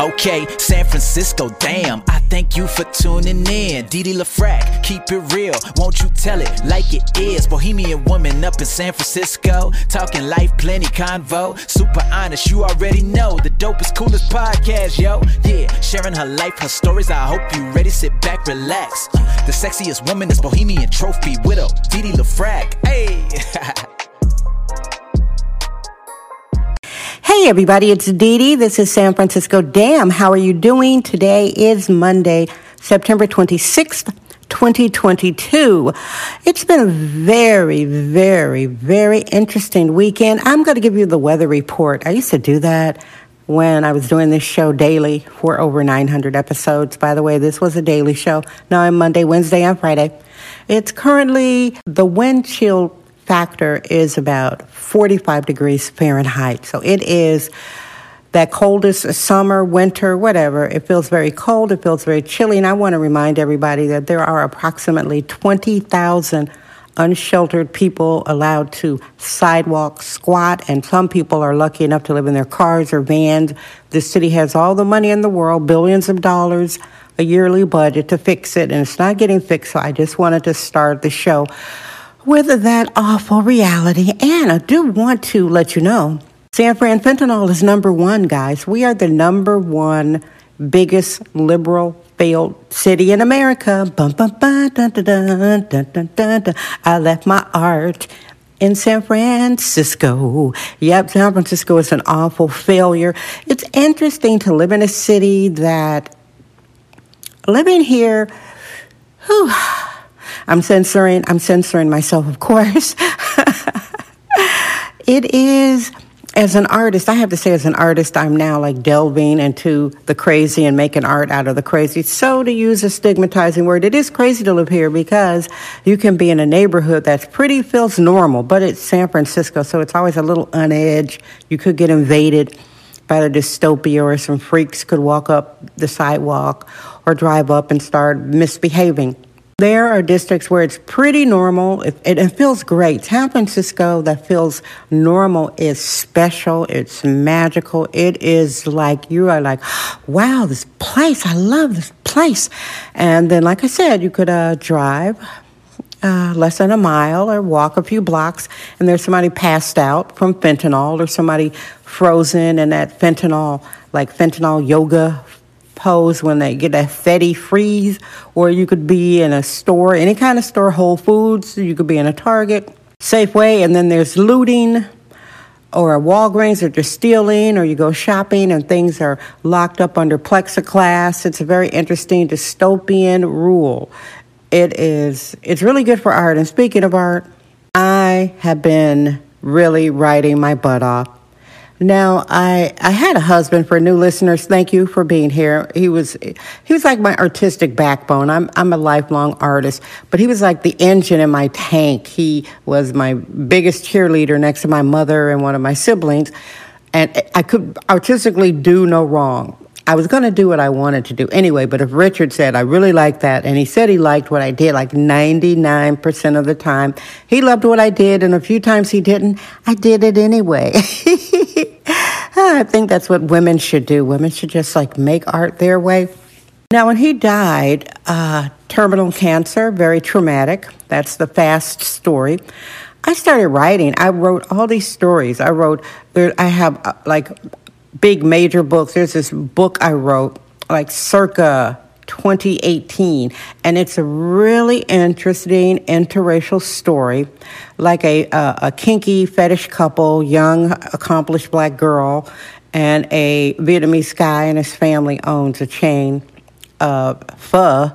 Okay, San Francisco, damn. I thank you for tuning in. Didi LaFrac, keep it real. Won't you tell it like it is? Bohemian woman up in San Francisco. Talking life, plenty convo. Super honest, you already know. The dopest, coolest podcast, yo. Yeah, sharing her life, her stories. I hope you ready. Sit back, relax. The sexiest woman is Bohemian Trophy widow. Didi LaFrac. Hey. Hey everybody, it's Dee Dee. This is San Francisco Damn. How are you doing? Today is Monday, September 26th, 2022. It's been a very, very, very interesting weekend. I'm going to give you the weather report. I used to do that when I was doing this show daily for over 900 episodes. By the way, this was a daily show. Now I'm Monday, Wednesday, and Friday. It's currently the wind chill factor is about 45 degrees Fahrenheit. So it is that coldest summer, winter, whatever. It feels very cold. It feels very chilly. And I want to remind everybody that there are approximately 20,000 unsheltered people allowed to sidewalk squat, and some people are lucky enough to live in their cars or vans. The city has all the money in the world, billions of dollars, a yearly budget to fix it, and it's not getting fixed. So I just wanted to start the show with that awful reality. And I do want to let you know San Fran fentanyl is number one, guys. We are the number one biggest liberal failed city in America. Bum, bum, bum, dun, dun, dun. I left my art in San Francisco. Yep, San Francisco is an awful failure. It's interesting to live in a city that living here, whew, I'm censoring, I'm censoring myself, of course. it is, as an artist, I have to say, as an artist, I'm now like delving into the crazy and making art out of the crazy. So, to use a stigmatizing word, it is crazy to live here because you can be in a neighborhood that's pretty, feels normal, but it's San Francisco, so it's always a little on edge. You could get invaded by the dystopia, or some freaks could walk up the sidewalk or drive up and start misbehaving. There are districts where it's pretty normal. It, it, it, feels great. San Francisco, that feels normal, is special. It's magical. It is like you are like, wow, this place. I love this place. And then, like I said, you could uh, drive uh, less than a mile or walk a few blocks, and there's somebody passed out from fentanyl or somebody frozen in that fentanyl, like fentanyl yoga pose when they get that fetty freeze, or you could be in a store, any kind of store, Whole Foods, you could be in a Target, Safeway, and then there's looting or a Walgreens or just stealing, or you go shopping and things are locked up under plexiglass. It's a very interesting dystopian rule. It is, it's really good for art. And speaking of art, I have been really writing my butt off now, I, I had a husband for new listeners. Thank you for being here. He was, he was like my artistic backbone. I'm, I'm a lifelong artist, but he was like the engine in my tank. He was my biggest cheerleader next to my mother and one of my siblings. And I could artistically do no wrong. I was going to do what I wanted to do anyway, but if Richard said, I really like that, and he said he liked what I did like 99% of the time, he loved what I did, and a few times he didn't, I did it anyway. I think that's what women should do. Women should just like make art their way. Now, when he died, uh, terminal cancer, very traumatic. That's the fast story. I started writing. I wrote all these stories. I wrote, there, I have uh, like big major books. There's this book I wrote, like circa 2018, and it's a really interesting interracial story, like a, a, a kinky fetish couple, young, accomplished black girl, and a Vietnamese guy and his family owns a chain of pho,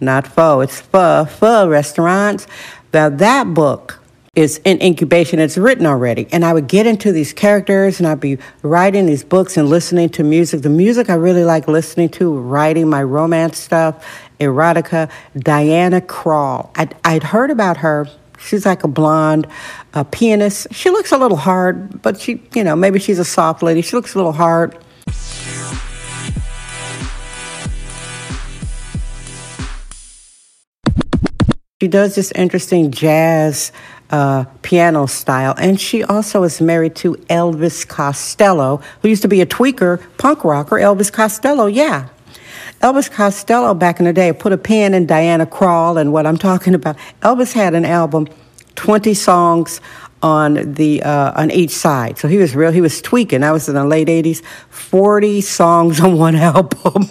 not pho, it's pho, pho restaurants. Now, that book is in incubation. It's written already. And I would get into these characters and I'd be writing these books and listening to music. The music I really like listening to, writing my romance stuff, erotica, Diana Krall. I'd, I'd heard about her. She's like a blonde a pianist. She looks a little hard, but she, you know, maybe she's a soft lady. She looks a little hard. She does this interesting jazz uh, piano style. And she also is married to Elvis Costello, who used to be a tweaker punk rocker. Elvis Costello, yeah. Elvis Costello back in the day put a pin in Diana Krall and what I'm talking about. Elvis had an album, 20 songs on the uh, on each side. So he was real. He was tweaking. That was in the late '80s. Forty songs on one album.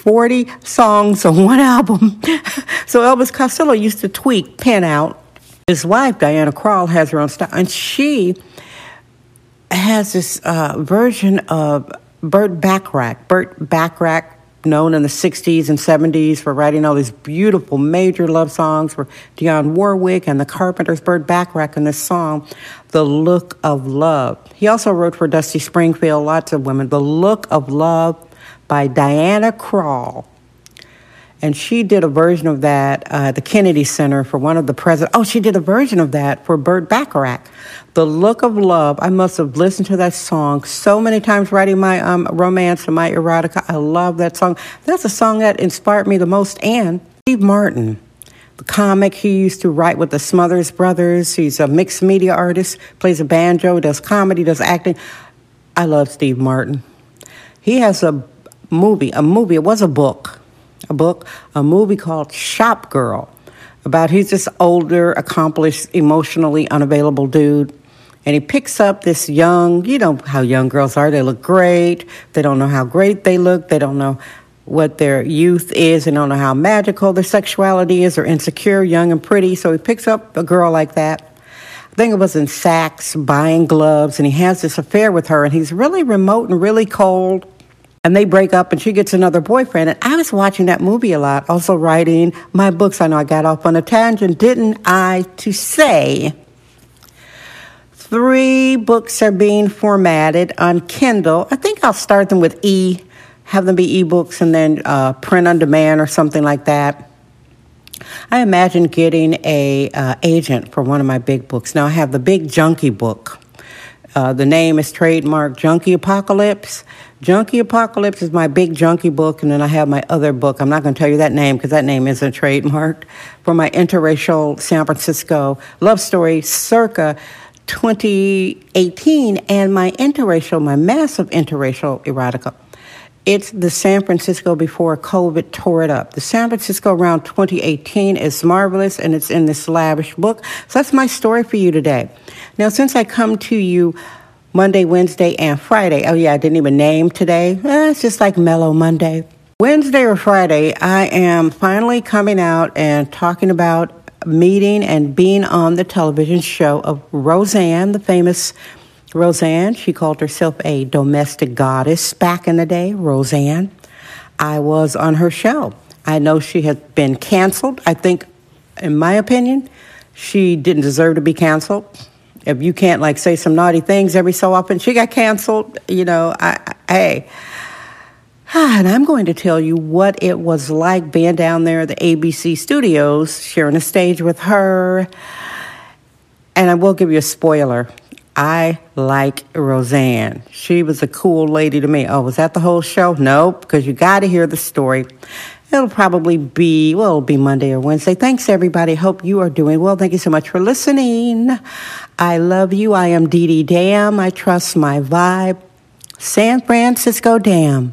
Forty songs on one album. so Elvis Costello used to tweak, pen out. His wife Diana Krall has her own style, and she has this uh, version of Burt Bacharach. Burt Bacharach known in the 60s and 70s for writing all these beautiful major love songs for Dionne Warwick and the Carpenters, Burt Bacharach in this song, The Look of Love. He also wrote for Dusty Springfield, lots of women, The Look of Love by Diana Krall. And she did a version of that uh, at the Kennedy Center for one of the presidents. Oh, she did a version of that for Burt Bacharach. The Look of Love. I must have listened to that song so many times writing my um, romance and my erotica. I love that song. That's a song that inspired me the most. And Steve Martin, the comic he used to write with the Smothers Brothers. He's a mixed media artist, plays a banjo, does comedy, does acting. I love Steve Martin. He has a movie, a movie, it was a book a book, a movie called Shop Girl, about he's this older, accomplished, emotionally unavailable dude. And he picks up this young, you know how young girls are. They look great. They don't know how great they look. They don't know what their youth is. They don't know how magical their sexuality is. They're insecure, young and pretty. So he picks up a girl like that. I think it was in Saks buying gloves, and he has this affair with her, and he's really remote and really cold and they break up and she gets another boyfriend. And I was watching that movie a lot, also writing my books. I know I got off on a tangent, didn't I? To say three books are being formatted on Kindle. I think I'll start them with E, have them be ebooks and then uh, print on demand or something like that. I imagine getting a uh, agent for one of my big books. Now I have the big junkie book. Uh, the name is trademark Junkie Apocalypse. Junkie Apocalypse is my big junkie book, and then I have my other book. I'm not going to tell you that name because that name isn't trademarked. For my interracial San Francisco love story, circa 2018, and my interracial, my massive interracial erotica. It's the San Francisco before COVID tore it up. The San Francisco around 2018 is marvelous and it's in this lavish book. So that's my story for you today. Now, since I come to you Monday, Wednesday, and Friday. Oh, yeah, I didn't even name today. Eh, it's just like Mellow Monday. Wednesday or Friday, I am finally coming out and talking about meeting and being on the television show of Roseanne, the famous Roseanne. She called herself a domestic goddess back in the day, Roseanne. I was on her show. I know she had been canceled. I think, in my opinion, she didn't deserve to be canceled if you can't like say some naughty things every so often, she got canceled. You know, I, I hey. And I'm going to tell you what it was like being down there at the ABC studios, sharing a stage with her. And I will give you a spoiler. I like Roseanne. She was a cool lady to me. Oh, was that the whole show? Nope, because you got to hear the story. It'll probably be, well, it'll be Monday or Wednesday. Thanks, everybody. Hope you are doing well. Thank you so much for listening. I love you. I am Dee Dee Dam. I trust my vibe. San Francisco Dam.